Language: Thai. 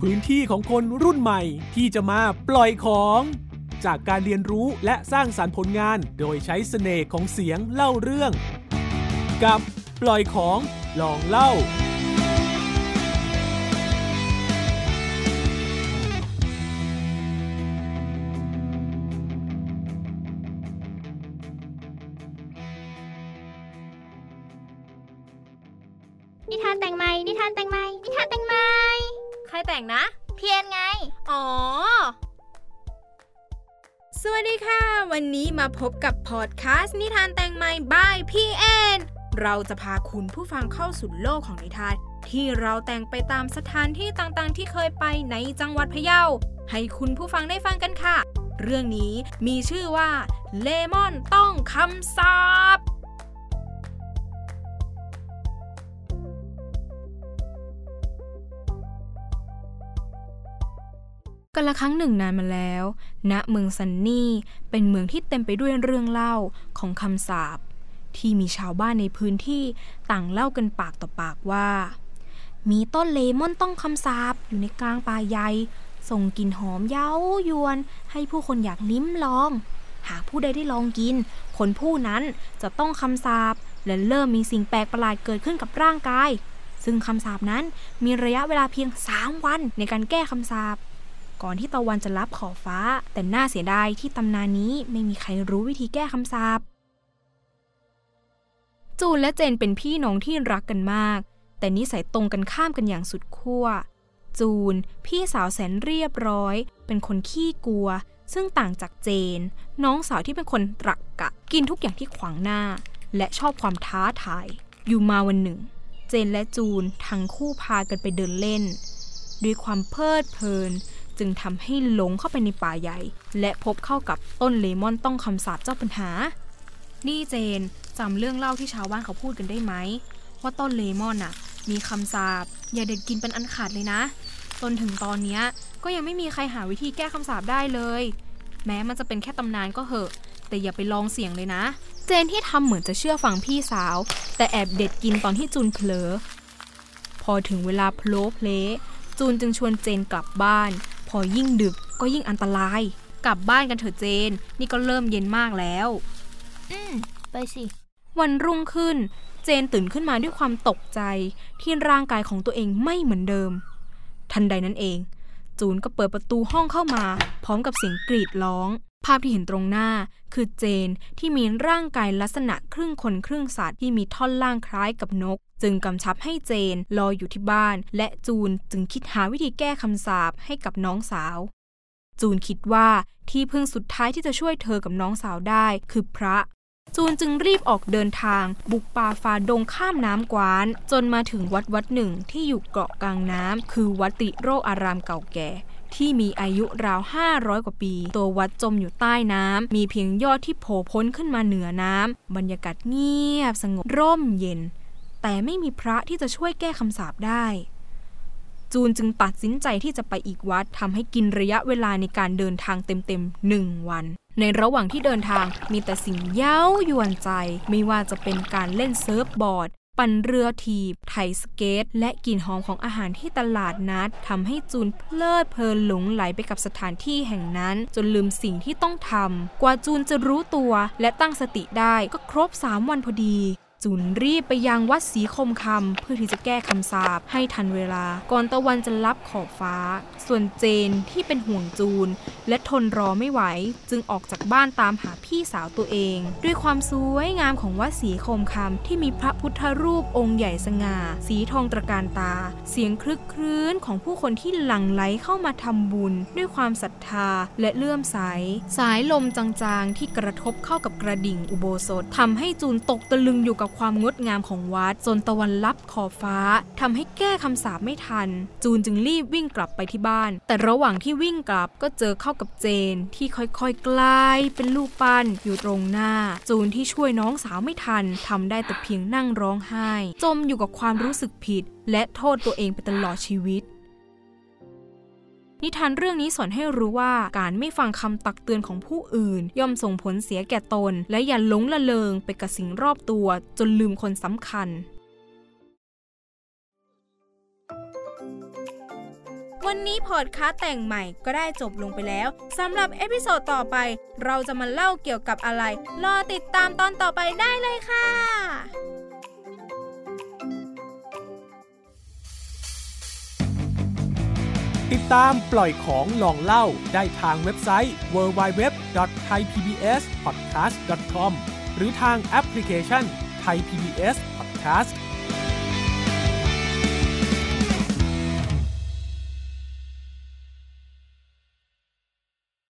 พื้นที่ของคนรุ่นใหม่ที่จะมาปล่อยของ จากการเรียนรู้และสร้างสารรค์ผลงาน โดยใช้เสน่ห์ของเสียงเล่าเรื่อง กับปล่อยของลองเล่านิทานแต่งใหม่ นิทานแต่งใหม่ นิทานแต่งใหม่ รแต่งนะ เพียนไง อ๋อ สวัสดีค่ะ วันนี้มาพบกับพอดแคสต์นิทานแต่งใหม่บายพี่แอนเราจะพาคุณผู้ฟังเข้าสู่โลกของนิทาน ที่เราแต่งไปตามสถานที่ต่างๆ ที่เคยไปในจังหวัดพะเยา ให้คุณผู้ฟังได้ฟังกันค่ะ เรื่องนี้มีชื่อว่าเลมอนต้องคำสาป กันละครั้งหนึ่งนานมาแล้ว ณ เมืองซันนี่ เป็นเมืองที่เต็มไปด้วยเรื่องเล่าของคำสาปที่มีชาวบ้านในพื้นที่ต่างเล่ากันปากต่อปากว่า มีต้นเลมอนต้องคำสาปอยู่ในกลางป่าใหญ่ ส่งกลิ่นหอมเย้ายวน ให้ผู้คนอยากลิ้มลอง หากผู้ใดได้ลองกิน คนผู้นั้นจะต้องคำสาปและเริ่มมีสิ่งแปลกประหลาดเกิดขึ้นกับร่างกาย ซึ่งคำสาปนั้นมีระยะเวลาเพียง 3 วันในการแก้คำสาป ก่อนที่ตะวันจะรับขอบฟ้า แต่น่าเสียดายที่ตำนานนี้ไม่มีใครรู้วิธีแก้คำสาปจูนและเจนเป็นพี่น้องที่รักกันมาก แต่นิสัยตรงกันข้ามกันอย่างสุดขั้ว จูน พี่สาวแสนเรียบร้อย เป็นคนขี้กลัว ซึ่งต่างจากเจน น้องสาวที่เป็นคนตรักกะ กินทุกอย่างที่ขวางหน้า และชอบความท้าทาย อยู่มาวันหนึ่ง เจนและจูนทั้งคู่พากันไปเดินเล่น ด้วยความเพลิดเพลิน จึงทำให้หลงเข้าไปในป่าใหญ่ และพบเข้ากับต้นเลมอนต้องคำสาปเจ้าปัญหา นี่เจนจำเรื่องเล่าที่ชาวบ้านเขาพูดกันได้ไหมว่าต้นเลมอนน่ะ มีคำสาปอย่าเด็ดกินเป็นอันขาดเลยนะจนถึงตอนนี้ก็ยังไม่มีใครหาวิธีแก้คำสาปได้เลย แม้มันจะเป็นแค่ตำนานก็เหอะ แต่อย่าไปลองเสี่ยงเลยนะ เจนที่ทำเหมือนจะเชื่อฟังพี่สาว แต่แอบเด็ดกินตอนที่จูนเผลอพอถึงเวลาโพลเพลจูนจึงชวนเจนกลับบ้าน พอยิ่งดึกก็ยิ่งอันตราย กลับบ้านกันเถอะเจน นี่ก็เริ่มเย็นมากแล้ว อืม ไปสิ วันรุ่งขึ้น เจนตื่นขึ้นมาด้วยความตกใจ ที่ร่างกายของตัวเองไม่เหมือนเดิม ทันใดนั้นเอง จูนก็เปิดประตูห้องเข้ามา พร้อมกับเสียงกรีดร้อง ภาพที่เห็นตรงหน้าคือเจนที่มีร่างกายลักษณะครึ่งคนครึ่งสัตว์ที่มีท่อนล่างคล้ายกับนก จึงกำชับให้เจนรออยู่ที่บ้าน และจูนจึงคิดหาวิธีแก้คำสาปให้กับน้องสาว จูนคิดว่าที่พึ่งสุดท้ายที่จะช่วยเธอกับน้องสาวได้คือพระ จูนจึงรีบออกเดินทาง บุกป่าฝ่าดงข้ามน้ำกวาน จนมาถึงวัดวัดหนึ่งที่อยู่เกาะกลางน้ำคือวัดติโรอารามเก่าแก่ ที่มีอายุราว 500 กว่าปี ตัววัดจมอยู่ใต้น้ำ มีเพียงยอดที่โผล่พ้นขึ้นมาเหนือน้ำ บรรยากาศเงียบสงบร่มเย็น แต่ไม่มีพระที่จะช่วยแก้คำสาปได้ จูนจึงตัดสินใจที่จะไปอีกวัดทำให้กินระยะเวลาในการเดินทางเต็มๆหนึ่งวันในระหว่างที่เดินทางมีแต่สิ่งเย้ายวนใจ ไม่ว่าจะเป็นการเล่นเซิร์ฟบอร์ด ปั่นเรือทีบ ไถสเกต และกลิ่นหอมของอาหารที่ตลาดนัดทำให้จูนเพลิดเพลินหลงไหลไปกับสถานที่แห่งนั้น จนลืมสิ่งที่ต้องทำกว่าจูนจะรู้ตัวและตั้งสติได้ก็ครบ 3 วันพอดี จูนรีบไปยังวัดสีคมคำเพื่อที่จะแก้คำสาปให้ทันเวลา ก่อนตะวันจะลับขอบฟ้า ส่วนเจนที่เป็นห่วงจูน และทนรอไม่ไหว จึงออกจากบ้านตามหาพี่สาวตัวเอง ด้วยความสวยงามของวัดสีคมคำที่มีพระพุทธรูปองค์ใหญ่สง่า สีทองตระการตา เสียงคลึกครื้นของผู้คนที่หลั่งไหลเข้ามาทำบุญ ด้วยความศรัทธาและเลื่อมใส สายลมจางๆที่กระทบเข้ากับกระดิ่งอุโบสถทำให้จูนตกตะลึงอยู่กับความงดงามของวัดจนตะวันลับขอบฟ้าทำให้แก้คำสาปไม่ทัน จูนจึงรีบวิ่งกลับไปที่บ้าน แต่ระหว่างที่วิ่งกลับก็เจอเข้ากับเจนที่ค่อยๆกลายเป็นลูกปั้นอยู่ตรงหน้า จูนที่ช่วยน้องสาวไม่ทันทำได้แต่เพียงนั่งร้องไห้ จมอยู่กับความรู้สึกผิด และโทษตัวเองไปตลอดชีวิต นิทานเรื่องนี้สอนให้รู้ว่าการไม่ฟังคำตักเตือนของผู้อื่น ย่อมส่งผลเสียแก่ตน และอย่าหลงระเริงไปกับสิ่งรอบตัว จนลืมคนสำคัญ วันนี้พอดแคสต์แต่งใหม่ก็ได้จบลงไปแล้วสำหรับ episode ต่อไป เราจะมาเล่าเกี่ยวกับอะไร รอติดตามตอนต่อไปได้เลยค่ะ ตามปล่อยของลองเล่าได้ทางเว็บไซต์ www.thaipbspodcast.com หรือทางแอปพลิเคชัน Thai PBS Podcast